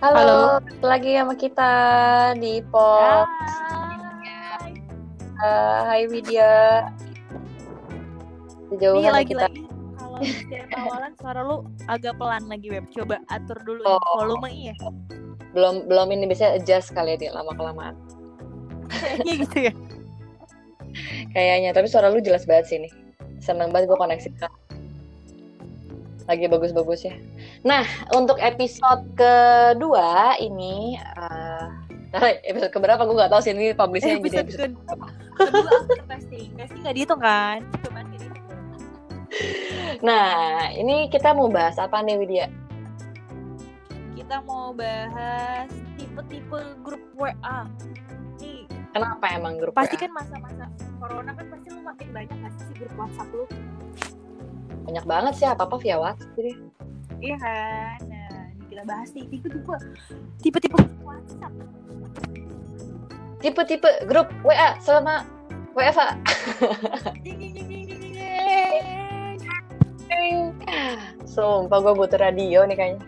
Halo, Halo. lagi sama kita di Pop. Hai. Hai Widya. Nih mana lagi kita? lagi kalau setiap awalan suara lu agak pelan lagi web. Coba atur dulu Oh. volume iya. Belum belum ini biasanya adjust kali ya di lama kelamaan. Kayaknya gitu ya. Kayaknya, tapi suara lu jelas banget sih nih. Seneng banget gue koneksi ke lagi bagus-bagus ya. Nah, untuk episode kedua ini, nah, episode keberapa gue nggak tahu sih ini publishnya jadi Episode episode ke- kedua testing. Testing nggak dihitung kan? Nggak dihitung. Nah, ini kita mau bahas apa nih Widya? Kita mau bahas tipe-tipe grup WA. Nih, Kenapa emang grup pasti WA? kan masa-masa corona kan pasti lu makin banyak nggak sih grup WhatsApp lu? Banyak banget sih apa-apa via WhatsApp jadi. Iya kan? Nah, ini kita bahas nih tipe-tipe tipe-tipe WhatsApp. Tipe-tipe grup WA selama WFA. Sumpah gue butuh radio nih kayaknya.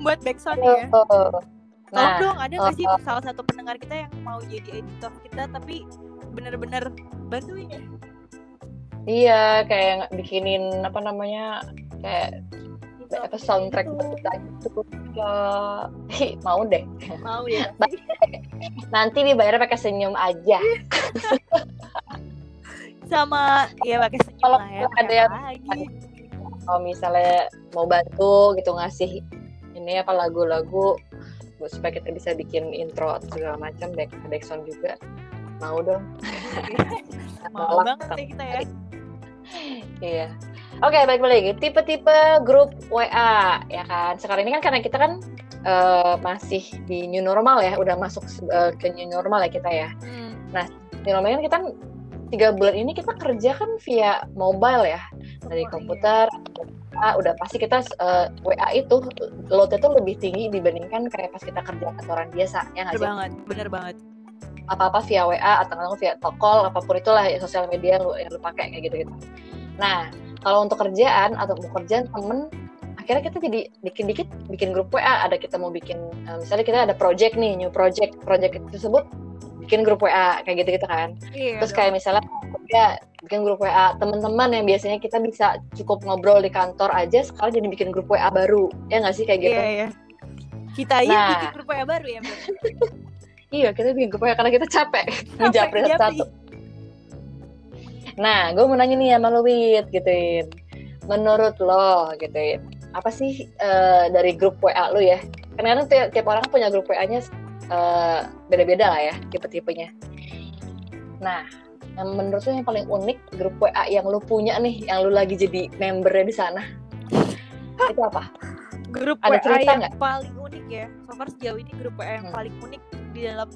buat backsound ya. Oh. Tolong Nah, dong ada nggak sih oh, salah satu pendengar kita yang mau jadi editor kita tapi bener-bener bantuin ya? Iya kayak bikinin apa namanya kayak apa soundtrack buat kita gitu. Ya, hi, mau deh. mau ya. Nanti dibayar pakai senyum aja. Sama ya pakai senyum Kalau lah ya. ada yang- lagi. Kalau misalnya mau bantu gitu ngasih ini apa lagu-lagu buat supaya kita bisa bikin intro segala macam back backsound juga mau dong. mau banget ya kita ya. Iya. Oke, baik lagi. Tipe-tipe grup WA ya kan. Sekarang ini kan karena kita kan eh, masih di new normal ya, udah masuk eh, ke new normal ya kita ya. Hmm. New normal kan kita tiga bulan ini kita kerja kan via mobile ya, dari Oh, komputer. Ah, udah pasti kita eh, WA itu loadnya tuh lebih tinggi dibandingkan kayak pas kita kerja kantoran biasa ya Iya. nggak Bener sih? banget, bener banget. Apa-apa via WA atau kadang via call apa pun itulah ya, sosial media yang lu, yang lu pakai kayak gitu-gitu. Nah, kalau untuk kerjaan atau mau kerjaan temen, akhirnya kita jadi dikit-dikit bikin grup WA. Ada kita mau bikin, eh, misalnya kita ada project nih, new project, project tersebut bikin grup WA kayak gitu-gitu kan. Iya. Terus dong. kayak misalnya ya bikin grup WA teman-teman yang biasanya kita bisa cukup ngobrol di kantor aja, sekarang jadi bikin grup WA baru, ya nggak sih kayak gitu? Iya, iya. Kita aja Nah. bikin grup WA baru ya. Iya, kita bikin grup WA karena kita capek ngejapri Capek, satu. Nah, gue mau nanya nih sama lo, Wit, gituin. Menurut lo, gituin, apa sih eh, dari grup WA lo ya? Karena kan tiap, tiap orang punya grup WA-nya eh, beda-beda lah ya, tipe-tipenya. Nah, yang menurut lo yang paling unik grup WA yang lo punya nih, yang lo lagi jadi membernya di sana, itu apa? Grup Ada WA cerita yang nggak? paling unik ya. So far sejauh ini grup WA yang Hmm. paling unik di dalam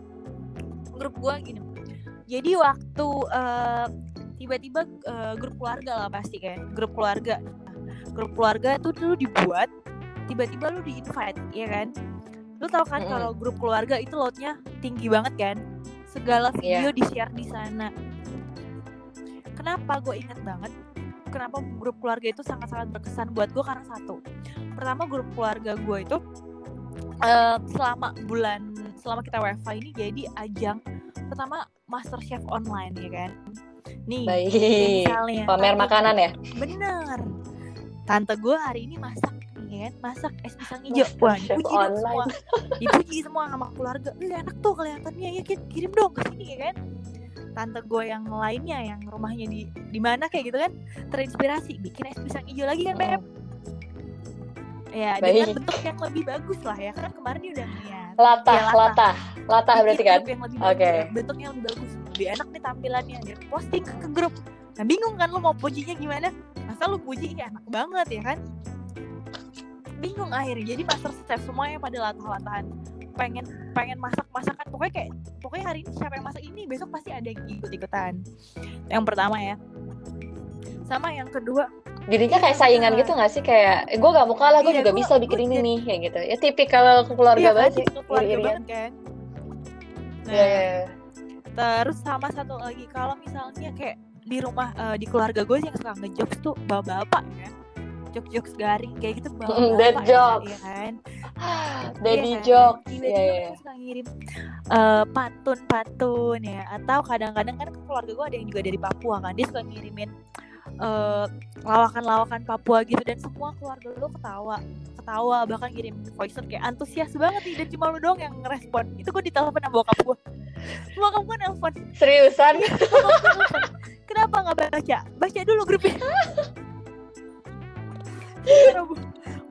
grup gua gini. Jadi waktu eh, tiba-tiba eh, grup keluarga lah pasti kan, grup keluarga. Grup keluarga tuh dulu dibuat, tiba-tiba lu di invite, ya kan? Lu tahu kan kalau grup keluarga itu loadnya tinggi banget kan? Segala video Iya. di-share di sana. Kenapa gue inget banget? Kenapa grup keluarga itu sangat-sangat berkesan buat gue karena satu, pertama grup keluarga gue itu eh, selama bulan selama kita wifi ini jadi ajang pertama master chef online ya kan? Nih Baik. misalnya Pamer tante- makanan ya? bener. Tante gue hari ini masak nih kan? Masak es pisang hijau. Wah dipuji dong semua. dipuji semua sama keluarga. Enak tuh kelihatannya ya Kit, kirim dong ke sini ya kan? Tante gue yang lainnya yang rumahnya di di mana kayak gitu kan? Terinspirasi. Bikin es pisang hijau lagi kan beb ya dengan Baik. bentuk yang lebih bagus lah ya kan kemarin dia udah ngeliat Latah, Ya, latah. latah. Berarti kan? Oke. bagus ya. bentuknya lebih bagus lebih enak nih tampilannya dia posting ke, ke grup nah bingung kan lu mau pujinya gimana masa lu puji ya enak banget ya kan bingung akhirnya jadi master chef semuanya pada latah-latahan pengen pengen masak masakan pokoknya kayak pokoknya hari ini siapa yang masak ini besok pasti ada yang ikut ikutan yang pertama ya sama yang kedua Jadinya kayak Iya, saingan benar. gitu gak sih? Kayak, gue gak mau kalah, gue Iya, juga gua- bisa bikin ini jadi- nih, kayak gitu. Ya tipikal keluarga iya kan banget sih. keluarga banget kan nah Iya, iya, iya. terus sama satu lagi kalau misalnya kayak di rumah eh, di keluarga gue sih yang suka ngejokes tuh bapak-bapak ya kan jokes-jokes garing kayak gitu bapak Mm, dead jokes. ya kan Daddy Iya kan? jokes tiba-tiba Iya, iya. mereka suka ngirim eh, pantun-pantun ya atau kadang-kadang kan keluarga gue ada yang juga dari Papua kan dia suka ngirimin eh, lawakan-lawakan Papua gitu dan semua keluarga lu ketawa ketawa bahkan kirim voice note kayak antusias banget nih dan cuma lu doang yang ngerespon. Itu gue ditelepon sama bokap gue bokap gue nelfon seriusan? Nelfon kenapa nggak baca? Baca dulu grupnya.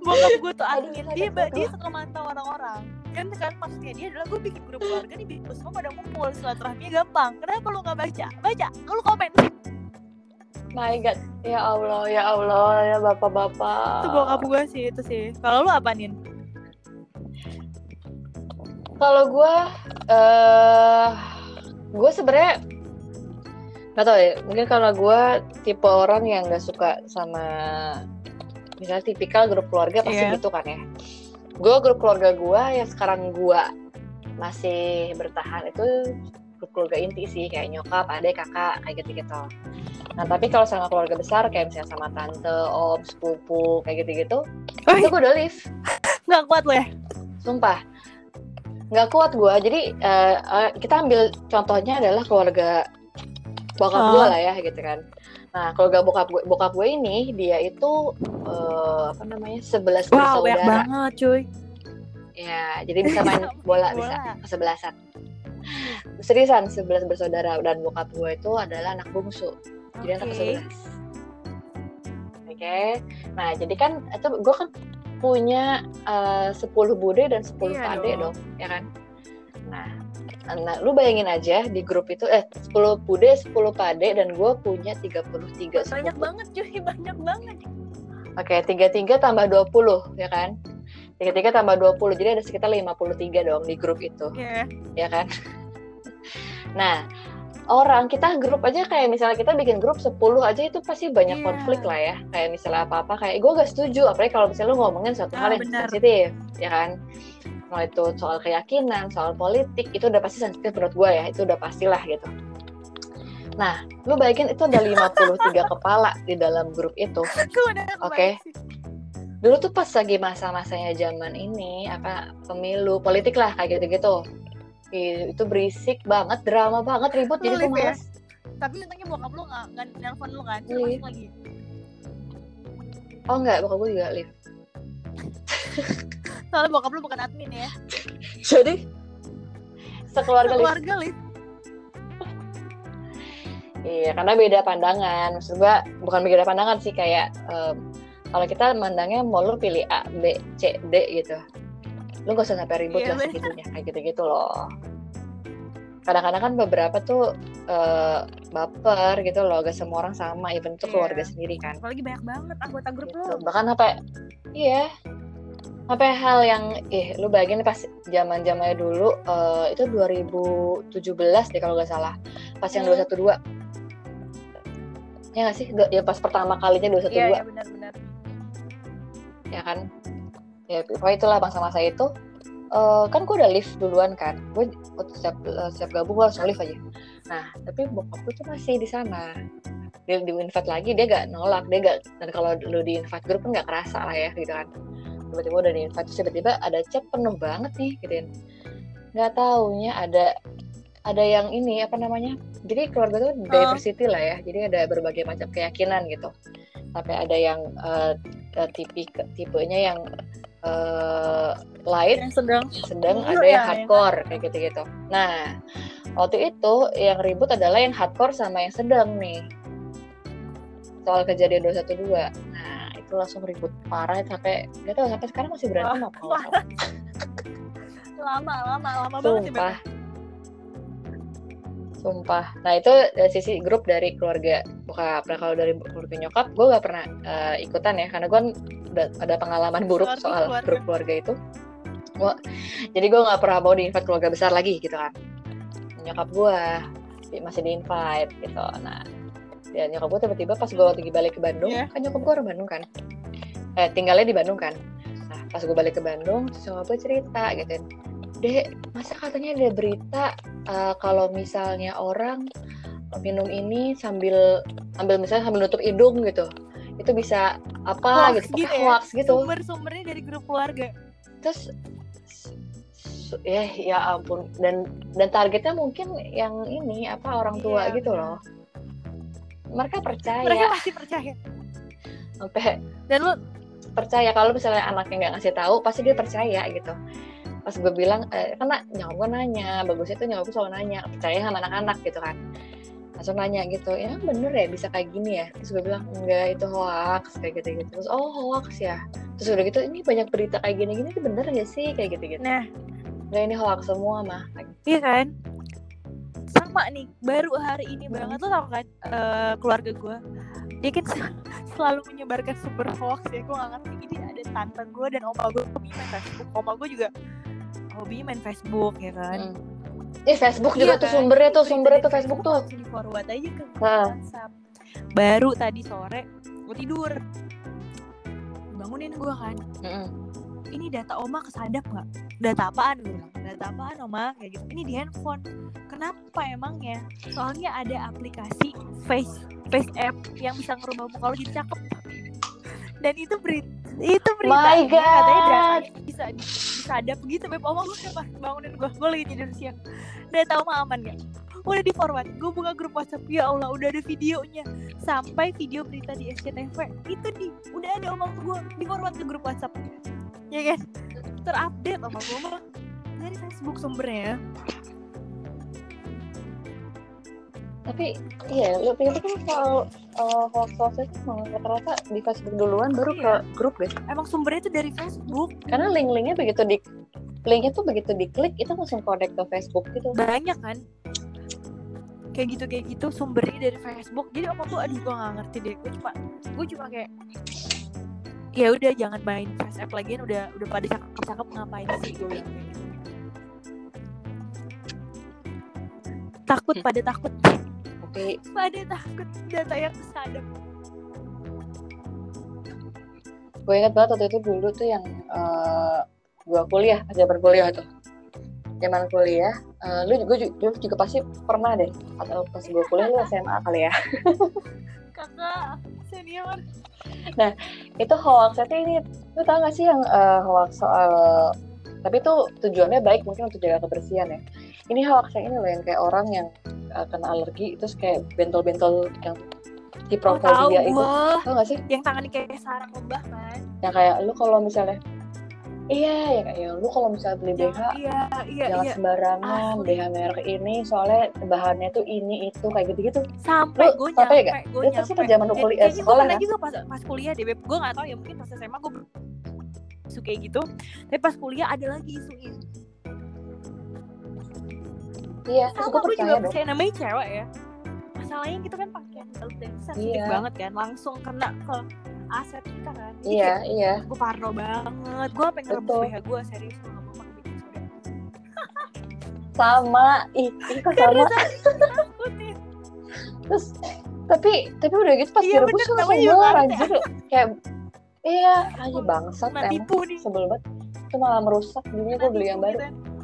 Bokap gue tuh admin. sakit dia dia suka mantau orang-orang. Kan kan maksudnya dia adalah gue bikin grup keluarga nih bikin semua pada ngumpul. Silaturahminya gampang. Kenapa lu nggak baca? Baca. Lu komen my god ya Allah ya Allah ya bapak-bapak itu bokap gue sih itu sih kalau lu apa nih Kalau gue, eh gue sebenarnya nggak tahu ya. Mungkin kalau gue tipe orang yang nggak suka sama misalnya tipikal grup keluarga pasti Iya. gitu kan ya. Gue grup keluarga gue yang sekarang gue masih bertahan itu grup keluarga inti sih kayak nyokap, adik, kakak kayak gitu-gitu. Nah tapi kalau sama keluarga besar kayak misalnya sama tante, om, sepupu kayak gitu-gitu, Oh, itu gue udah leave. nggak kuat lo ya Sumpah. Nggak kuat gue. Jadi eh, eh, kita ambil contohnya adalah keluarga bokap Oh. gue lah ya gitu kan. Nah keluarga bokap gue, bokap gue ini dia itu eh, apa namanya sebelas wow banyak bersaudara. banget cuy Ya jadi bisa main bola, bisa Bola. kesebelasan. Seriusan sebelas bersaudara dan bokap gue itu adalah anak bungsu. Jadi anak Oke. ke sebelas. Oke. Nah jadi kan itu gue kan punya eh, 10 bude dan 10 Iya pade dong. dong, ya kan? Nah, nah, lu bayangin aja di grup itu eh 10 bude, 10 pade dan gue punya 33 banyak sepupu. banget cuy banyak banget Oke, 33 tambah 20, ya kan? 33 tambah 20, jadi ada sekitar 53 dong di grup itu, ya ya kan? Nah, orang kita grup aja kayak misalnya kita bikin grup 10 aja itu pasti banyak Iya. konflik lah ya. Kayak misalnya apa-apa kayak gue gak setuju, apalagi kalau misalnya lu ngomongin suatu Ah, hal yang sensitif, ya kan? Mau itu soal keyakinan, soal politik, itu udah pasti sensitif menurut gue ya, itu udah pastilah gitu. Nah, lu bayangin itu ada 53 kepala di dalam grup itu. Oke. sih. Dulu tuh pas lagi masa-masanya zaman ini, apa pemilu, politik lah kayak gitu-gitu. Ih, Itu berisik banget, drama banget, ribut, Lu jadi gue live ya? males. tapi untungnya bokap lu nggak nggak nelfon lu kan Iya. masuk lagi Oh enggak, bokap gue juga live. soalnya bokap lu bukan admin ya Jadi sekeluarga live. keluarga live Iya, karena beda pandangan. Maksud gua bukan beda pandangan sih kayak em, kalau kita mandangnya mau lu pilih A, B, C, D gitu. Lu gak usah sampai ribut Iya, lah segitunya kayak gitu-gitu loh. Kadang-kadang kan beberapa tuh eh, baper gitu loh, gak semua orang sama, even itu Iya. keluarga sendiri kan. apalagi banyak banget anggota grup Gitu. lu Bahkan sampai iya. Sampai hal yang eh lu bayangin pas zaman-zamannya dulu eh, itu 2017 deh kalau nggak salah. Pas yang Hmm. 212 ya nggak sih ya pas pertama kalinya 212 iya iya benar-benar ya kan ya pokoknya itulah masa-masa itu. Eh, kan gue udah live duluan kan. Gue setiap eh, setiap gabung gue langsung live aja. Nah tapi bokap gue tuh masih di sana. Dia di invite lagi dia gak nolak. Dia gak dan kalau lu di invite grup kan gak kerasa lah ya gitu kan. Tiba-tiba udah di invite tiba-tiba ada chat penuh banget nih gitu kan. Nggak taunya ada ada yang ini apa namanya. Jadi keluarga tuh diversity lah ya. Jadi ada berbagai macam keyakinan gitu. Sampai ada yang eh, eh, tipe tipenya yang eh, light yang sedang sedang Iya, ada yang ya, yang hardcore kayak gitu-gitu. Nah, waktu itu yang ribut adalah yang hardcore sama yang sedang nih. Soal kejadian 212. Nah, itu langsung ribut parah sampai gak tahu sampai sekarang masih berantem apa. lama lama lama banget sih Sumpah. Sumpah. Nah, itu dari sisi grup dari keluarga bokap. Nah, kalau dari keluarga nyokap, gue gak pernah eh, ikutan ya, karena gue ada pengalaman buruk Keluarga, soal keluarga. grup keluarga itu. Gua, jadi gue gak pernah mau di-invite keluarga besar lagi gitu kan. Nyokap gue masih di-invite gitu. Nah, ya nyokap gue tiba-tiba pas gue lagi balik ke Bandung, Iya. kan nyokap gue orang Bandung kan. Eh, tinggalnya di Bandung kan. Nah, pas gue balik ke Bandung, terus nyokap gue cerita gitu. Dek, masa katanya ada berita eh, kalau misalnya orang minum ini sambil ambil misalnya sambil nutup hidung gitu itu bisa apa Hoax gitu, gitu ya? hoax gitu Sumber-sumbernya dari grup keluarga. terus ya ya ampun dan dan targetnya mungkin yang ini apa orang tua Iya, gitu benar. loh mereka percaya Mereka pasti percaya. sampai Dan lu percaya kalau misalnya anaknya nggak ngasih tahu pasti dia percaya gitu pas gue bilang eh, karena nyokap gue nanya bagusnya tuh nyokap gue selalu nanya percaya sama anak-anak gitu kan langsung nanya gitu ya bener ya bisa kayak gini ya? Terus gue bilang enggak itu hoax kayak gitu gitu terus oh hoax ya? Terus udah gitu ini banyak berita kayak gini gini itu bener gak sih? Kayak gitu gitu nah, nggak ini hoax semua mah iya kan? Sama nih, baru hari ini Hmm. banget tuh tau kan eh, keluarga gue dia kan selalu menyebarkan sumber hoax ya gue gak ngerti. Ini ada tante gue dan oma gue hobi main Facebook. Oma gue juga hobi main Facebook ya kan? Hmm. Ih Facebook juga Iya tuh kan? sumbernya tuh sumbernya tuh Facebook tuh. langsung di forward aja ke. WhatsApp. Baru tadi sore gue tidur. Bangunin gue kan. Mm-mm. ini data oma kesadap nggak? Data apaan? Gue bilang data apaan oma? Kayak gitu. Ini di handphone. Kenapa emangnya? Soalnya ada aplikasi face face app yang bisa ngerubah muka lo jadi cakep. Dan itu berita itu berita My katanya God. data bisa disadap gitu beb. Oma gue bangunin gue gue lagi tidur siang. Data oma aman gak udah di forward gue buka grup WhatsApp. Ya Allah udah ada videonya. Sampai video berita di SCTV itu di udah ada oma gue di forward ke grup WhatsApp. Ya kan? Terupdate. Sama gue mah. Dari Facebook sumbernya tapi iya lu pikir kan kalau uh, hoax hoax itu rata-rata di Facebook duluan baru ke Iya. grup deh. Emang sumbernya itu dari Facebook. Karena link-linknya begitu di linknya tuh begitu diklik itu langsung connect ke Facebook gitu. Banyak kan? Kayak gitu kayak gitu sumbernya dari Facebook. Jadi apa tuh aduh gue gak ngerti deh. Gue cuma gue cuma kayak ya udah jangan main face app lagi udah udah pada cakep cakep ngapain sih gue gitu. takut pada takut tapi pada takut data yang kesadap gue ingat banget waktu itu dulu tuh yang uh, gue kuliah zaman kuliah tuh. Zaman kuliah uh, lu juga dulu juga pasti pernah deh atau pas gue kuliah lu SMA kali ya. Kakak senior. Itu hoax tapi ini lu tau gak sih yang uh, hoax soal tapi itu tujuannya baik mungkin untuk jaga kebersihan ya ini hoax yang ini loh yang kayak orang yang uh, kena alergi terus kayak bentol-bentol yang oh tahu ciprofobia itu. Tau gak sih? Yang tangannya kayak sarang lebah kan? Yang kayak lu kalau misalnya iya ya kayak ya, lu kalau misalnya beli BH iya iya jangan iya. sembarangan Asli. BH merek ini soalnya bahannya tuh ini itu kayak gitu-gitu. Sampai Lu gue sampai nyampe gak? gue Itu nyampe. pas zaman kuliah- kayaknya sekolah, kan? juga pas pas kuliah deh beb. Gue gak tahu ya mungkin pas SMA gue isu kayak gitu. Tapi pas kuliah ada lagi isunya iya terus gue percaya juga dong. percaya namanya cewek ya. Masalahnya gitu kan pakaian dan sensitif Iya. banget kan langsung kena ke aset kita kan. Jadi iya kayak, iya. gue parno banget gue pengen rebus. BH gue serius gue gak mau pakai baking soda sama ih kok karena sama? terus tapi tapi udah gitu pas Iya, direbus langsung karet anjir. Kayak iya aja bangsat emang. sebel banget. Itu malah merusak jadinya gue beli yang baru. gitu. Udah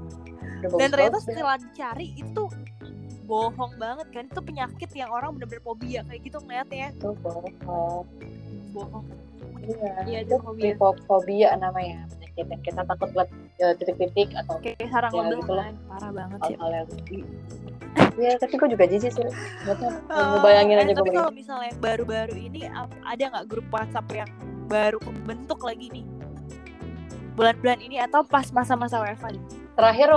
dan ternyata setelah dicari itu bohong banget kan itu penyakit yang orang bener-bener fobia kayak gitu ngeliatnya itu bohong bohong iya Iya, itu fobia. fobia namanya penyakit yang kita takut lihat eh, titik-titik atau kayak sarang Ya, gitu lah. kan parah banget sih hal-hal yang Iya, tapi gue juga jijik sih. Buatnya Eh, bayangin aja tapi gue kalau misalnya baru-baru ini ada nggak grup WhatsApp yang baru kebentuk lagi nih bulan-bulan ini atau pas masa-masa WFH nih? Terakhir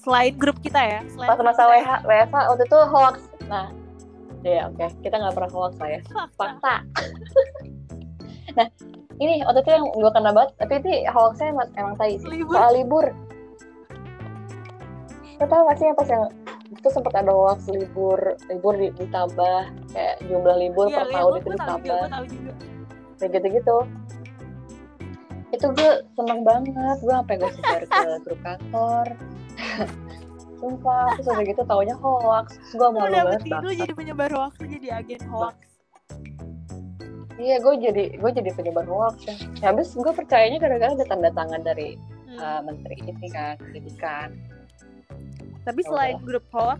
selain grup kita ya selain pas masa WH, WFH waktu itu hoax. Nah, ya oke, kita nggak pernah hoax lah ya. Fakta. Fakta. nah, ini waktu itu yang gue kena banget, tapi itu hoaxnya emang, emang tai sih. Libur. Soal libur. Lo tau gak sih yang pas yang itu sempat ada hoax libur libur di- ditambah kayak jumlah libur Iya, per iya, tahun itu ditambah kayak gitu-gitu itu gue seneng banget. Gue sampai gue sebar ke grup kantor. Sumpah terus udah gitu taunya hoax. Terus gue Lu malu banget lu jadi penyebar hoax, lu jadi agen hoax. iya gue jadi gue jadi penyebar hoax ya. Ya habis gue percayanya gara-gara ada tanda tangan dari Hmm. uh, menteri ini kan pendidikan. Tapi ya selain grup hoax,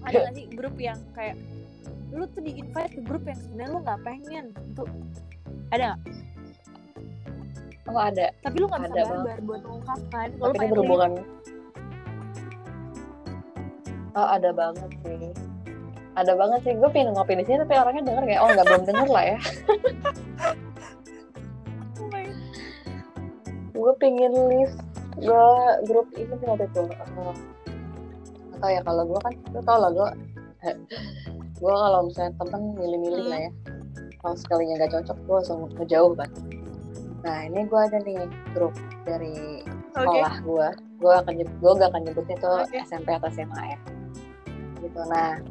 ada gak sih grup yang kayak lu tuh di invite ke grup yang sebenarnya lu nggak pengen untuk ada nggak oh ada. Tapi lu nggak bisa Ada barbar buat mengungkapkan kalau pengen berhubungan. Oh ada banget sih. Ada banget sih. Gue pengen ngopi di sini tapi orangnya denger kayak oh nggak belum denger lah ya. Oh gue pengen list gue grup ini sih waktu itu. Uh, gak tau ya kalau gue kan lu tau lah gue gue kalau misalnya temen milih-milih Hmm. lah ya. Kalau sekalinya gak cocok gue langsung ngejauh kan nah ini gue ada nih grup dari sekolah gue gue akan nyebut gue gak akan nyebutnya tuh Oke. SMP atau SMA ya. Gitu. Nah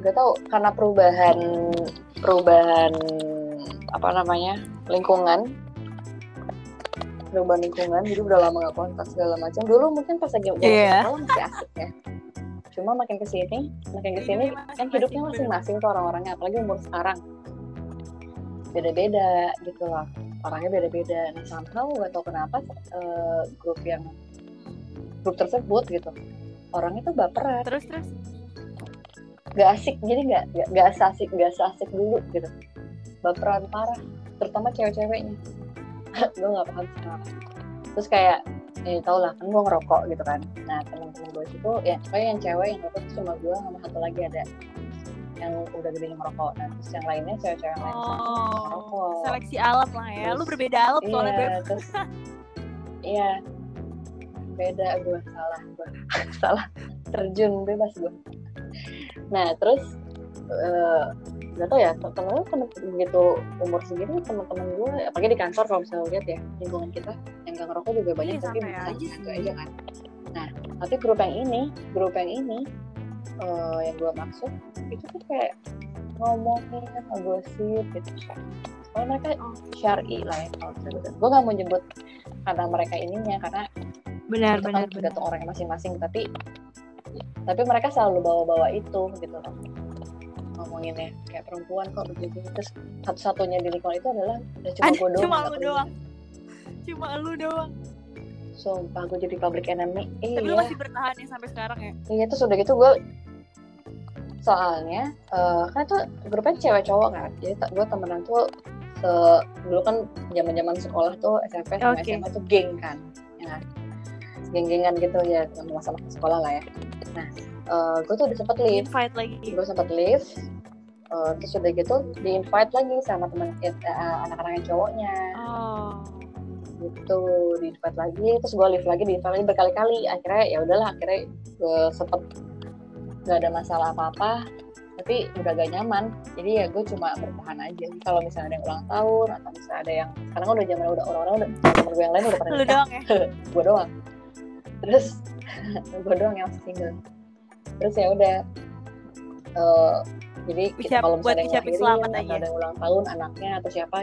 gak tau karena perubahan perubahan apa namanya lingkungan perubahan lingkungan jadi udah lama gak kontak segala macam. Dulu mungkin pas lagi Iya. sekolah masih asik ya. Cuma makin ke sini makin ke sini Hidupnya kan hidupnya masing-masing tuh orang-orangnya apalagi umur sekarang beda-beda gitu lah orangnya beda-beda. Nah somehow gak tau kenapa eh, grup yang grup tersebut gitu orangnya tuh baperan. Terus terus? Gak asik. Jadi gak gak, gak asik gak asik dulu gitu. Baperan parah. Terutama cewek-ceweknya. Gue gak paham sih kenapa. Terus kayak ya tau lah kan gue ngerokok gitu kan. Nah temen-temen gue itu ya pokoknya yang cewek yang ngerokok tuh cuma gue sama satu lagi ada yang udah gede ngerokok. Nah terus yang lainnya cewek-cewek yang lain. Oh ngerokok. seleksi alam lah ya. Lu Terus- berbeda alam soalnya Beb. iya terus iya. Beda gue salah gue salah terjun bebas gue nah terus eh gak tau ya temen temen begitu umur segini teman-teman gue apalagi di kantor kalau misalnya lihat ya lingkungan kita yang gak ngerokok juga banyak Iya, tapi bisa aja aja kan. Nah tapi grup yang ini grup yang ini eh, yang gue maksud itu tuh kayak ngomongin ngegosip gitu Soalnya mereka Oh. syari lah ya kalau bisa gue gue gak mau nyebut karena mereka ininya karena benar itu benar kan benar. orangnya masing-masing. Tapi tapi mereka selalu bawa-bawa itu gitu loh. Ngomonginnya kayak perempuan kok begitu. Terus satu-satunya di lingkungan itu adalah ya cuma gue doang cuma lu doang. cuma lu doang sumpah gue jadi public enemy. Tapi lu iya. masih bertahan ya sampai sekarang ya? Iya terus udah gitu gue soalnya eh kan itu grupnya cewek cowok kan? Jadi gue temenan tuh se dulu kan zaman zaman sekolah tuh SMP sama Oke. SMA tuh geng kan ya kan? geng-gengan gitu ya masa-masa sekolah lah ya. Nah gue tuh udah sempet leave. invite lagi. Gue sempet leave. Eh, terus udah gitu di invite lagi sama teman eh, anak-anak yang cowoknya. Oh gitu di invite lagi terus gue leave lagi di invite lagi berkali-kali. Akhirnya ya udahlah akhirnya gue sempet gak ada masalah apa-apa tapi udah gak nyaman. Jadi ya gue cuma bertahan aja. Kalau misalnya ada yang ulang tahun atau misalnya ada yang sekarang udah zaman udah orang-orang udah temen gue yang lain udah pada lu nikah. doang ya? Gue doang. Terus gue doang yang single. Terus ya udah eh, jadi kita kalau misalnya ada yang lahirin selamat aja. ada yang ulang tahun anaknya atau siapa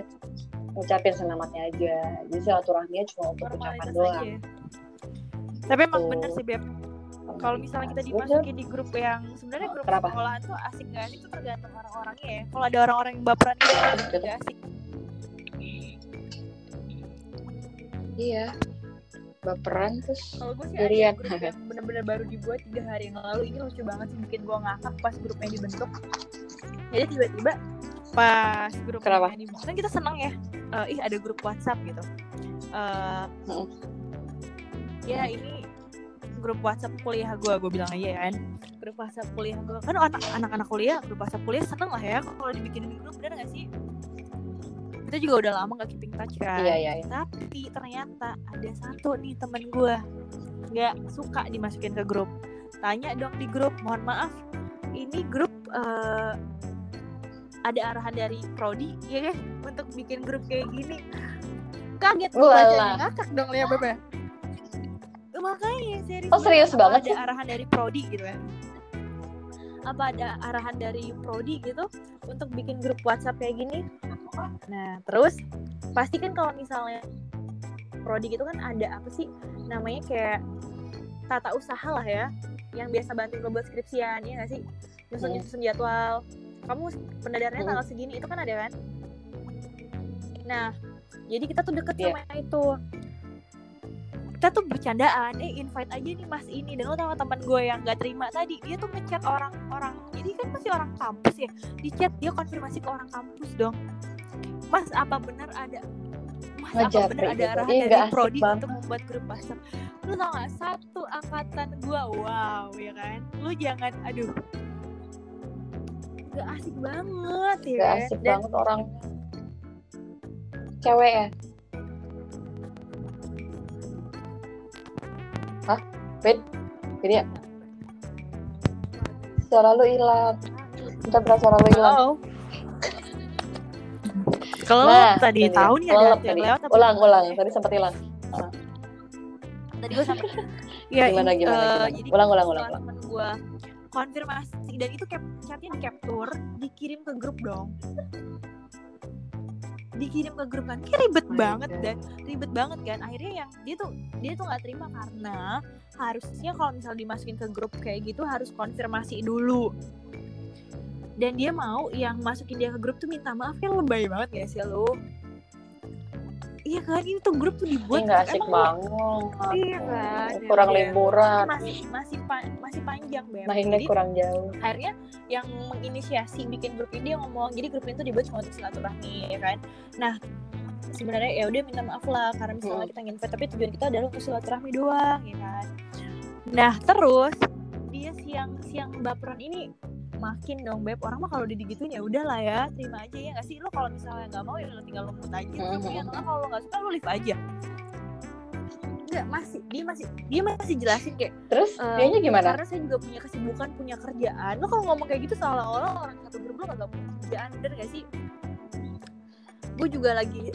ngucapin selamatnya aja. Jadi silaturahminya cuma untuk ucapan doang. aja tapi emang Tuh. bener sih beb. Kalau misalnya kita tuh- dimasukin di grup yang sebenarnya grup Kenapa? sekolahan tuh asik gak asik itu tergantung orang-orangnya ya. Kalau ada orang-orang yang baperan gitu Betul. gak asik. Iya baperan terus kalau gue sih Sendirian. ada grup yang bener-bener baru dibuat tiga hari yang lalu ini lucu banget sih bikin gue ngakak pas grupnya dibentuk jadi tiba-tiba pas grupnya Kenapa? dibentuk kan kita seneng ya eh, ih ada grup WhatsApp gitu Eh, Mm-mm. ya ini grup WhatsApp kuliah gue gue bilang aja ya kan grup WhatsApp kuliah gue kan anak anak-anak kuliah grup WhatsApp kuliah seneng lah ya kalau dibikin di grup bener gak sih kita juga udah lama gak keeping touch kan. Iya iya iya. tapi ternyata ada satu nih temen gue nggak suka dimasukin ke grup. Tanya dong di grup mohon maaf. Ini grup eh, ada arahan dari prodi ya kan? Untuk bikin grup kayak gini. Kaget gue bacanya ngakak dong ya. Bebe makanya serius Oh, serius banget ada sih? arahan dari prodi gitu kan apa ada arahan dari prodi gitu untuk bikin grup WhatsApp kayak gini. Nah terus pasti kan kalau misalnya prodi gitu kan ada apa sih? Namanya kayak tata usaha lah ya yang biasa bantu lo buat skripsian ya nggak sih? Nyusun nyusun jadwal. Kamu pendadarannya Hmm. tanggal segini itu kan ada kan? Nah jadi kita tuh deket Iya. sama itu kita tuh bercandaan eh invite aja nih mas ini dan lo tau teman gue yang gak terima. Tadi dia tuh ngechat orang-orang jadi kan masih orang kampus ya di chat dia konfirmasi ke orang kampus dong. Mas apa benar ada mas apa Ngejapri benar ada gitu. arahan Ih, dari nggak prodi untuk membuat grup WhatsApp? Lu tau gak satu angkatan gua wow ya kan? Lu jangan aduh. Gak asik banget ya Gak kan? asik Dan banget orang. Cewek ya. Wait, ini ya. Suara lu hilang. Kita berasa suara lu hilang. Kalau Nah, tadi itu tahu dia. nih ada tadi. lewat apa Ulang, ulang. ya? Tadi sempat hilang. Tadi gue sampai ya Gimana, gimana, eh, gimana? jadi Ulang, ulang, ulang, ulang. gue konfirmasi dan itu cap chatnya di capture dikirim ke grup dong dikirim ke grup kan. Kayak ribet Oh, banget iya. dan ribet banget kan. Akhirnya yang dia tuh dia tuh nggak terima karena harusnya kalau misal dimasukin ke grup kayak gitu harus konfirmasi dulu. Dan dia mau yang masukin dia ke grup tuh minta maaf. Kan lebay banget ya sih lo iya kan ini tuh grup tuh Ini dibuat nggak asik emang banget. Iya kan, ya Kurang udah. liburan. masih masih pa- masih panjang beb Mainnya jadi kurang jauh. akhirnya yang menginisiasi bikin grup ini dia ngomong jadi grup ini tuh dibuat cuma untuk silaturahmi ya kan nah sebenarnya ya udah minta maaf lah karena misalnya Hmm. kita nginvite tapi tujuan kita adalah untuk silaturahmi doang ya kan nah terus dia siang siang baperan ini makin dong beb orang mah kalau udah digituin ya udahlah ya terima aja ya nggak sih lo kalau misalnya nggak mau ya lo tinggal lo mute aja mm nggak, kalau lo nggak suka lo leave aja Enggak, masih dia masih dia masih jelasin kayak Terus, Eh, dianya gimana? Karena saya juga punya kesibukan, punya kerjaan. Lo kalau ngomong kayak gitu seolah-olah orang satu grup lo kagak punya kerjaan, bener gak sih? Gue juga lagi.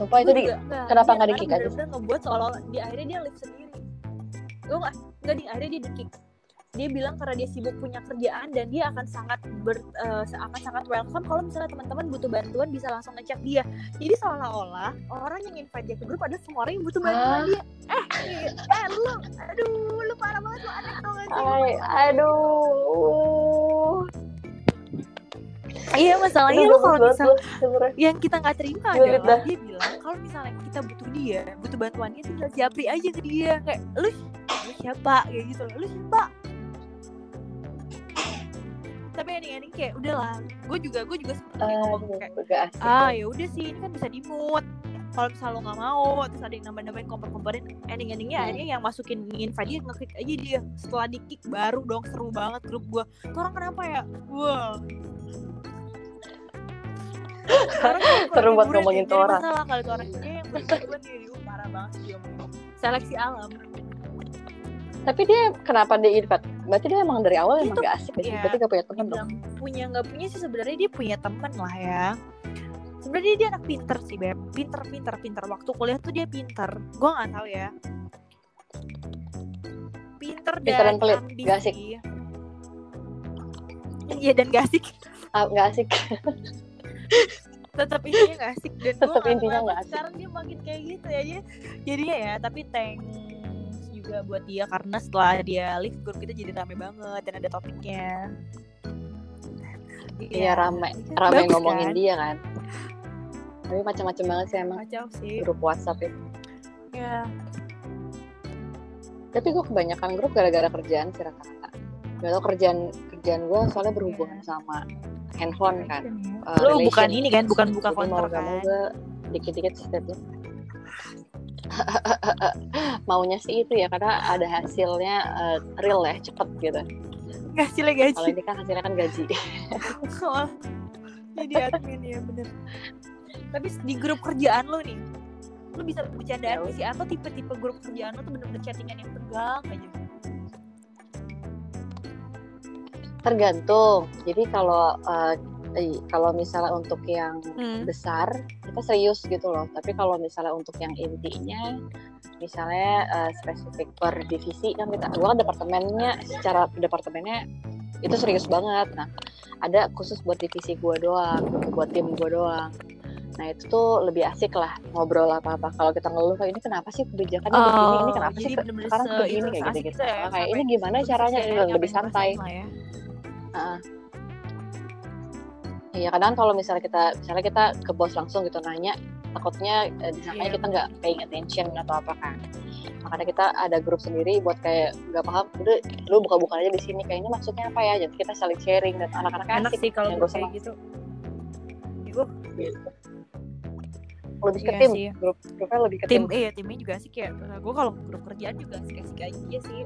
Sumpah itu di nggak, kenapa nggak karena di-kick aja? bener-bener ngebuat seolah-olah di akhirnya dia live sendiri. Gue nggak, nggak di akhirnya dia di kick. Dia bilang karena dia sibuk punya kerjaan dan dia akan sangat ber, eh, akan sangat welcome kalau misalnya teman-teman butuh bantuan bisa langsung ngecek dia. Jadi seolah-olah orang yang invite dia ke grup ada semua orang yang butuh bantuan Hah? dia. Eh, eh lu, aduh, lu parah banget lu aneh tau gak sih? Ay, aduh. Iya masalahnya lu kalau misal yang kita nggak terima Julid adalah dah. dia bilang kalau misalnya kita butuh dia butuh bantuannya tinggal japri aja ke dia kayak lu lu siapa kayak gitu lu siapa tapi ending-ending kayak udahlah gue juga gue juga sempet kayak ngomong Aduh, kayak asik. ah ya. udah sih ini kan bisa di mute kalau misalnya lo nggak mau terus ada yang nambah-nambahin kompor-komporin ending-endingnya Hmm. akhirnya yang masukin invite dia ngeklik aja dia. Setelah di kick baru dong seru banget grup gue tuh orang kenapa ya? Kayak Seru hiburan ngomongin ya, orang. masalah kali tuh orang dia yang uh, parah banget sih dia seleksi alam Tapi dia kenapa dia invite? Berarti dia emang dari awal Dia emang tuh- gak asik ya? iya. Berarti gak punya temen dong. punya nggak punya sih sebenarnya dia punya temen lah ya sebenarnya dia anak pinter sih beb pinter pinter pinter waktu kuliah tuh dia pinter gue nggak tahu ya pinter Pinter dan pelit, ambisi nggak asik. iya dan gak asik Ah, gak asik. tetap intinya gak asik dan nggak intinya tahu nggak asik. sekarang dia makin kayak gitu ya dia jadinya ya tapi thanks juga buat dia karena setelah dia live grup kita jadi rame banget dan ada topiknya Iya rame, Kan rame bagus ngomongin kan? dia kan. Tapi macam-macam banget sih emang kacau sih grup WhatsApp itu. ya Tapi gue kebanyakan grup gara-gara kerjaan sih rata-rata. Gak tau kerjaan kerjaan gue soalnya berhubungan sama handphone kan. Uh, lu relation. bukan ini kan bukan buka Jadi konter mau gak mau kan gue dikit-dikit stepnya. Maunya sih itu ya karena ada hasilnya uh, real ya cepet gitu. hasilnya gaji Kalau ini kan hasilnya kan gaji. Oh, jadi admin ya bener tapi di grup kerjaan lo nih lu bisa bercandaan Ya sih atau tipe-tipe grup kerjaan lo tuh bener-bener chattingan yang tegang aja Tergantung. Jadi kalau uh, eh, kalau misalnya untuk yang hmm. besar kita serius gitu loh. Tapi kalau misalnya untuk yang intinya misalnya eh, spesifik per divisi kan kita gua kan departemennya secara departemennya itu serius banget. Nah ada khusus buat divisi gua doang buat tim gua doang. Nah itu tuh lebih asik lah ngobrol apa apa kalau kita ngeluh kayak ini kenapa sih kebijakannya begini? Ini kenapa sih Oh, jadi ke- bener-bener sekarang se- begini? kayak asik gitu gitu gitu ya, kayak ini gimana caranya? Khususnya lebih yang pengen santai ya. Iya kadang kalau misalnya kita misalnya kita ke bos langsung gitu nanya takutnya eh, disangkanya kita nggak paying attention atau apa kan. Makanya kita ada grup sendiri buat kayak nggak paham udah lu buka-buka aja di sini kayak ini maksudnya apa ya? Jadi kita saling sharing dan anak-anak enak asik sih kalau gue kayak gitu. Ya Uh, gitu. Lebih ke Iya tim sih. grup grupnya lebih ke tim tim, iya timnya juga sih kayak gue kalau grup kerjaan juga asik-asik aja sih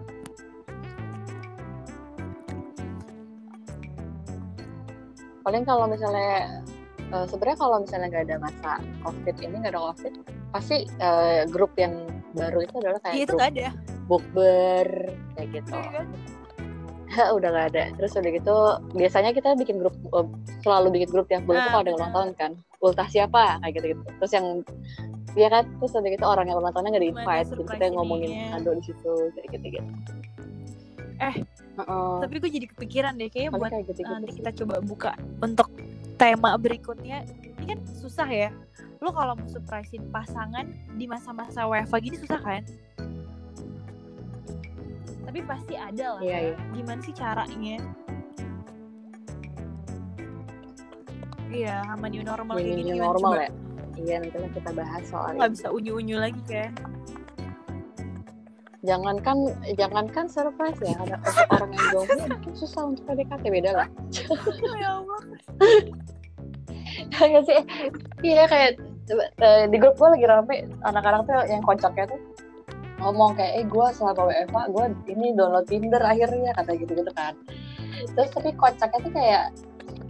paling kalau misalnya eh, sebenarnya kalau misalnya nggak ada masa covid ini nggak ada covid pasti eh, grup yang baru itu adalah kayak iya itu grup ada. bukber kayak gitu. Iya kan? udah nggak ada. Terus udah gitu biasanya kita bikin grup eh, selalu bikin grup tiap bulan tuh Ah, kalau ada ulang tahun kan. Ultah siapa? Kayak gitu gitu terus yang Iya kan, terus udah gitu orang yang ulang tahunnya nggak di invite, jadi kita ngomongin kado di situ, kayak gitu gitu. Eh, Heeh. tapi gue jadi kepikiran deh kayaknya buat kayak gitu gitu. nanti kita coba buka untuk tema berikutnya ini kan susah ya lo kalau mau surprisein pasangan di masa-masa WFA gini susah kan tapi pasti ada lah Iya, iya. gimana sih caranya iya sama new normal kayak New, gini new normal coba? ya. Iya nanti kita bahas soal nggak bisa unyu-unyu lagi kan Jangankan jangankan surprise ya, ada orang yang jomblo mungkin susah untuk PDKT beda lah. ya Allah. Kayak sih, iya kayak coba, eh, di grup gue lagi rame anak-anak tuh yang kocaknya tuh ngomong kayak eh gue selama WFA gue ini download Tinder akhirnya kata gitu gitu kan. Terus tapi kocaknya tuh kayak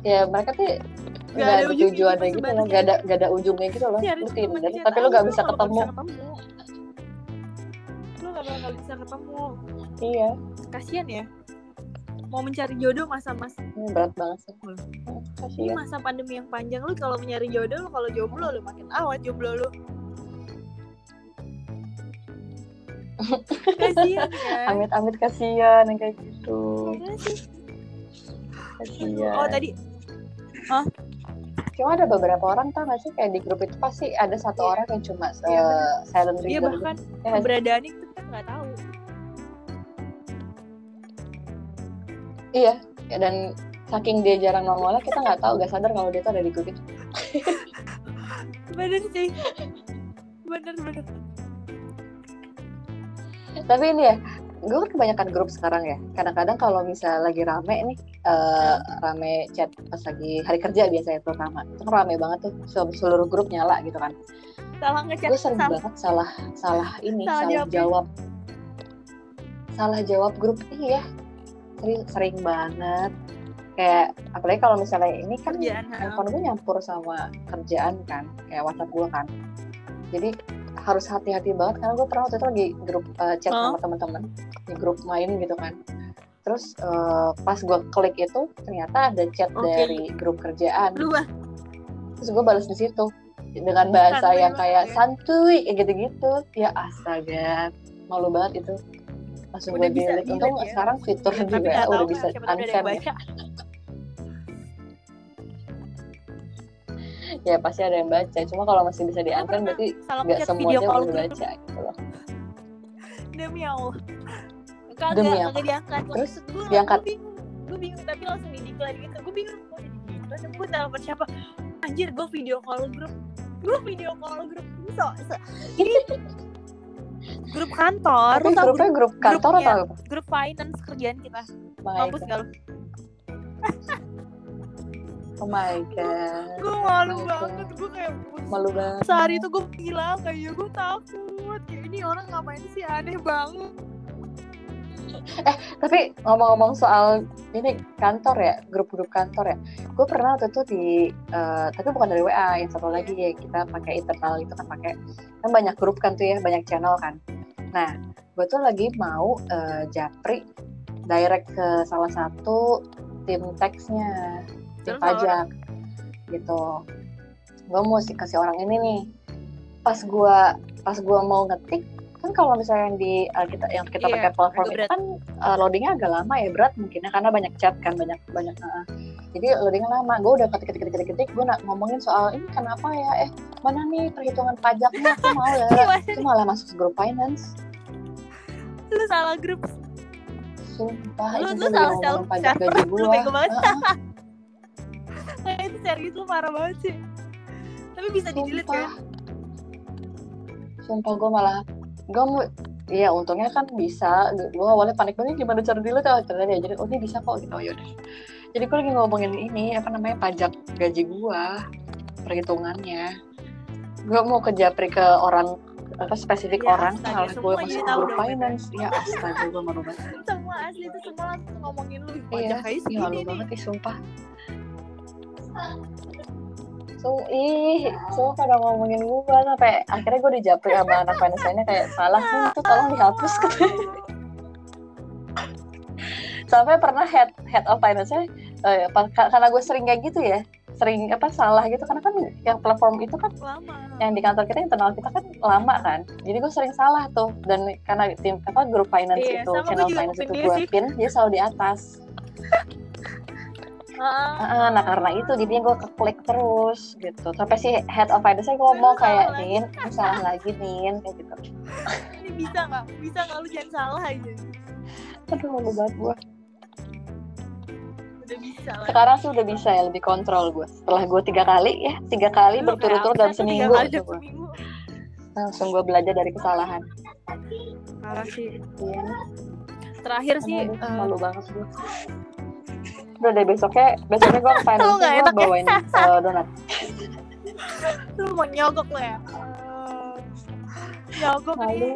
ya mereka tuh Nggak nggak ada tujuannya gitu, gitu loh nggak ada nggak ada ujungnya gitu loh lu Tinder chat tapi lu nggak aja, bisa ketemu lu nggak bakal bisa ketemu. Iya. Kasian ya. Mau mencari jodoh masa-masa ini berat banget sih. Hmm. Ini kasihan masa pandemi yang panjang lu kalau mencari jodoh lu kalau jomblo lu makin awet jomblo lu. Kasian kan? Amit-amit kasihan yang kayak gitu. Iya sih. kasihan oh tadi cuma ada beberapa orang tau gak sih kayak di grup itu pasti ada satu Iya. orang yang cuma se- Iya, silent dia reader bahkan gitu. Ya nggak sih? keberadaannya kita nggak tahu iya dan saking dia jarang nongolnya kita nggak tahu gak sadar kalau dia tuh ada di grup itu bener sih bener bener tapi ini ya gue kan kebanyakan grup sekarang ya. Kadang-kadang kalau misalnya lagi rame nih eh, rame chat pas lagi hari kerja biasanya terutama. Itu kan rame banget tuh. Sel- seluruh grup nyala gitu kan. Salah ngechat gue sering salah? banget salah salah ini Salah salah, jawabnya. jawab. Salah jawab grup. Iya. Sering sering banget. Kayak apalagi kalau misalnya ini kan kerjaan handphone gue nyampur sama kerjaan kan kayak WhatsApp gue kan. Jadi harus hati-hati banget karena gue pernah waktu itu lagi grup uh, chat Oh. sama teman-teman di grup main gitu kan terus uh, pas gue klik itu ternyata ada chat Oke. dari grup kerjaan lu bah terus gue balas di situ dengan bahasa Santuy yang kayak ya. santuy gitu-gitu ya astaga malu banget itu langsung Udah gue bisa delete untung delete ya. sekarang fitur juga udah bisa kan unfriend ya. Ya pasti ada yang baca. Cuma kalau masih bisa di Gua unfriend pernah berarti nggak semuanya boleh grup baca gitu loh. Demi Allah. Kagak Demi kagak diangkat. Terus gue, diangkat? gue bingung gue bingung tapi langsung di declare gitu. Gue bingung kok di declare gue telepon siapa? Anjir gue video call grup. Gue video call grup. So, so- ini grup kantor. Tapi grupnya grup grup kantor grupnya. atau apa? grup finance kerjaan kita. Mampus gak lu oh my god. Gue malu Oh banget gue kayak malu banget. sehari itu gue gila kayak gue takut. Kayak ini orang ngapain sih? Aneh banget. Tapi ngomong-ngomong soal ini kantor ya grup-grup kantor ya. Gue pernah waktu itu di eh, tapi bukan dari WA yang satu lagi ya kita pakai internal itu kan pakai kan banyak grup kan tuh ya banyak channel kan. Nah gue tuh lagi mau eh, japri direct ke salah satu tim teksnya tim Terus pajak gitu. Gue mau sih kasih orang ini nih. Pas gue pas gue mau ngetik kan kalau misalnya yang di eh, kita yang kita Iya, pakai platform itu kan eh, loadingnya agak lama ya berat mungkin ya karena banyak chat kan banyak banyak eh, jadi loadingnya lama. Gue udah ketik ketik ketik ketik, gue nak ngomongin soal ini kenapa ya? Eh mana nih perhitungan pajaknya? Aku mau ya itu malah masuk grup finance. Lu salah grup. Sumpah Lu- itu lu gue salah salah pajak gaji gue. Itu serius lu parah banget sih. Tapi bisa di delete sumpah. Kan sumpah gue malah gue mau Iya untungnya kan bisa. Gue awalnya panik banget gimana cara delete? Oh, ternyata dia jadi oh ini bisa kok gitu. Oh, yaudah. Jadi gue lagi ngomongin ini apa namanya pajak gaji gue perhitungannya. Gue mau ke japri ke orang apa spesifik Ya, orang astaga, malah gue masuk grup finance. Ya astaga gue malu banget. Semua asli itu semua langsung ngomongin lu iya iya segini malu banget ih sumpah so ih semua pada ngomongin gue sampai akhirnya gue dijapri sama anak finance lainnya kayak salah itu tolong dihapus katanya. Sampai pernah head head of finance nya karena gue sering kayak gitu ya sering apa salah gitu karena kan yang platform itu kan lama. yang di kantor kita internal kita kan lama kan. Jadi gue sering salah tuh dan karena tim apa grup finance Iya, itu channel finance itu gue pin dia selalu di atas Ah, Ah, nah karena itu jadinya gue keklik terus gitu. Sampai si head of finance nya ngomong kayak lagi. Nin lu salah lagi Nin kayak gitu. Ini bisa nggak? Bisa nggak lu jangan salah aja? Aduh malu banget gue udah bisa lah. Sekarang sih udah bisa ya lebih kontrol gue setelah gue tiga kali ya tiga kali berturut-turut dalam seminggu. seminggu. langsung gue belajar dari kesalahan. Parah sih. Iya. Terakhir sih eh, malu banget gue udah deh besoknya besoknya gue nggak gue bawain eh, donat. Lu mau nyogok lo ya? Eh, nyogok malu.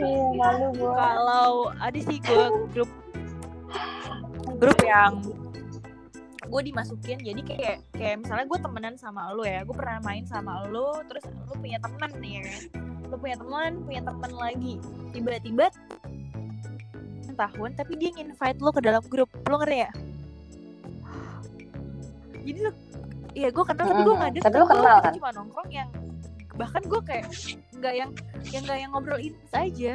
iya malu gue kalau ada sih gue grup grup yang gue dimasukin. Jadi kayak kayak misalnya gue temenan sama lo ya gue pernah main sama lo terus lo punya temen nih ya kan. Lo punya teman punya teman lagi. Tiba-tiba tahun tapi dia invite lo ke dalam grup. Lo ngerti ya? Jadi lo Iya gue kenal tapi gue Mm-mm. nggak deket Tapi lo kenal, kan? cuma nongkrong yang bahkan gue kayak nggak yang yang nggak yang ngobrol ini saja.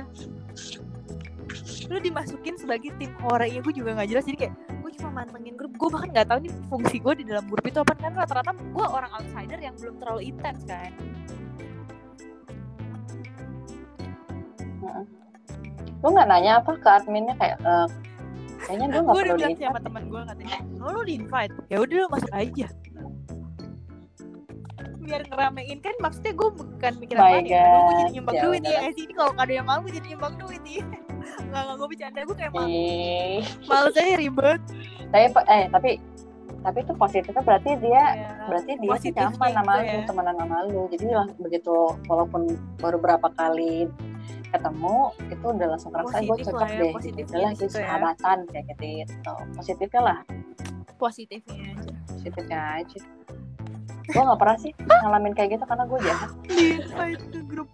Lu dimasukin sebagai tim hore ya gue juga nggak jelas. Jadi kayak gue cuma mantengin grup. Gue bahkan nggak tahu nih fungsi gue di dalam grup itu apa. Kan rata-rata gue orang outsider yang belum terlalu intens kan lu nggak nanya apa ke adminnya kayak eh, kayaknya gue nggak perlu di sama teman gue katanya lu di invite ya udah lu masuk aja. Biar ngeramein. Kan maksudnya gue bukan mikir apa nih gue jadi nyumbang ya duit ya sih ini kalau ada yang mau gue jadi nyumbang duit nih. Nggak nggak gue bercanda. Gue kayak malu. Ih, males aja ribet. Tapi eh tapi tapi itu positifnya berarti dia Ya, berarti dia sih nyaman sama gitu lu ya. temenan sama lu. Jadi lah begitu walaupun baru berapa kali ketemu itu udah langsung ngerasa gue cocok ya, deh positifnya adalah di situ ya. sahabatan kayak gitu gitu. Positifnya lah. Positifnya aja. Positifnya aja. Gue nggak pernah sih ngalamin kayak gitu karena gue jahat. Di invite ke grup.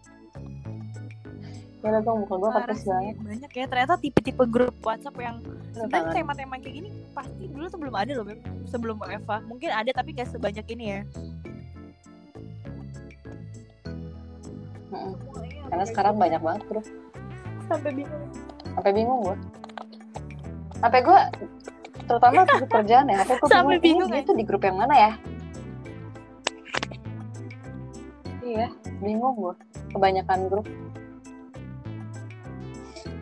Ya gue muka gue kertas sih, banget. banyak ya. Ternyata tipe-tipe grup WhatsApp yang sebenarnya tema-tema kayak gini pasti dulu tuh belum ada loh Beb. sebelum Eva. Mungkin ada tapi gak sebanyak ini ya. Mm-mm. Karena sekarang banyak banget bro. Sampai bingung. Sampai bingung gue sampai gue terutama grup kerjaan ya. Sampai gue Sampai bingung, bingung, ini dia tuh di grup yang mana ya? Iya bingung gue kebanyakan grup.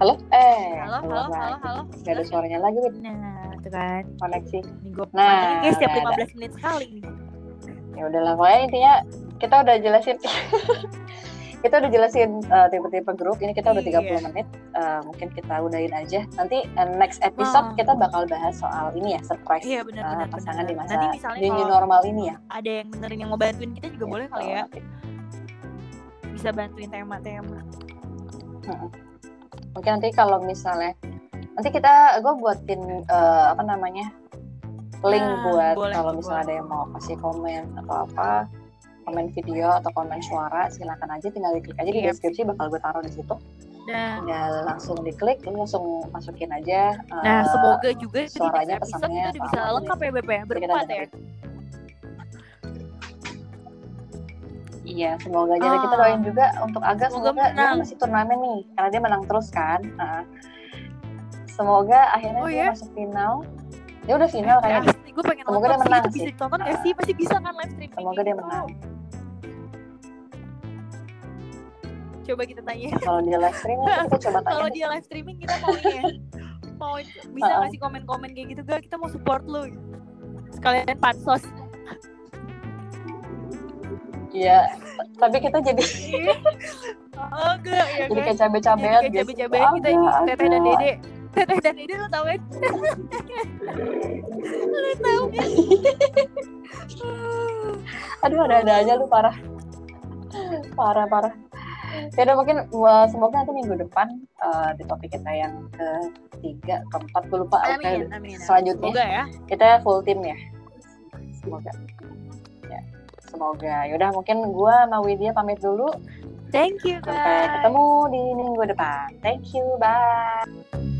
Halo? Eh halo halo halo lagi. halo Gak ada suaranya lagi nah itu kan. Koneksi. Ini gue Nah, kayak setiap udah ada. 15 menit sekali. Ya udahlah pokoknya intinya kita udah jelasin kita udah jelasin uh, tipe-tipe grup. Ini kita udah 30 Iya. menit. Uh, mungkin kita udahin aja. Nanti uh, next episode Oh. kita bakal bahas soal ini ya surprise iya benar uh, pasangan benar. di masa nanti misalnya new, normal ini ya. ada yang benerin yang mau bantuin kita juga boleh kali ya. bisa bantuin tema-tema. Mungkin nanti kalau misalnya nanti kita gue buatin uh, apa namanya link Nah, buat kalau misalnya ada yang mau kasih komen atau apa komen video atau komen suara silakan aja tinggal diklik aja di Iya. deskripsi bakal gue taruh di situ nah tinggal langsung diklik lu langsung masukin aja uh, nah semoga juga itu suaranya, pesannya, udah bisa lengkap ya Beb ya berempat ya. Iya, semoga aja Dan kita Ah. doain juga untuk Aga Semoga semoga, dia masih turnamen nih karena dia menang terus kan. Nah, semoga akhirnya Oh, dia ya? masuk final. Dia udah final Eh, kayaknya. gue pengen Semoga dia sih menang itu bisa sih. ditonton gak sih pasti bisa kan live streaming Semoga dia gitu. menang. Coba kita tanya. Kalau dia live stream nanti kita coba kalau tanya. dia live streaming kita mau ini ya mau bisa Ha-ha. ngasih komen-komen kayak gitu gak kita mau support lu. Sekalian pansos. Iya, tapi kita jadi oh enggak ya jadi kan? kayak cabe-cabean jadi gitu. cabe-cabean kita ini teteh dan dede. Teteh dan dede lu tau kan? Lu tau kan? Aduh ada-ada aja lu parah. Parah parah ya udah mungkin uh, semoga nanti minggu depan uh, di topik kita yang ketiga keempat gue lupa amin, amin, amin. selanjutnya. Semoga ya. kita full tim ya? Semoga. Ya semoga. Yaudah mungkin gue sama Widya pamit dulu. Thank you guys. sampai ketemu di minggu depan. Thank you bye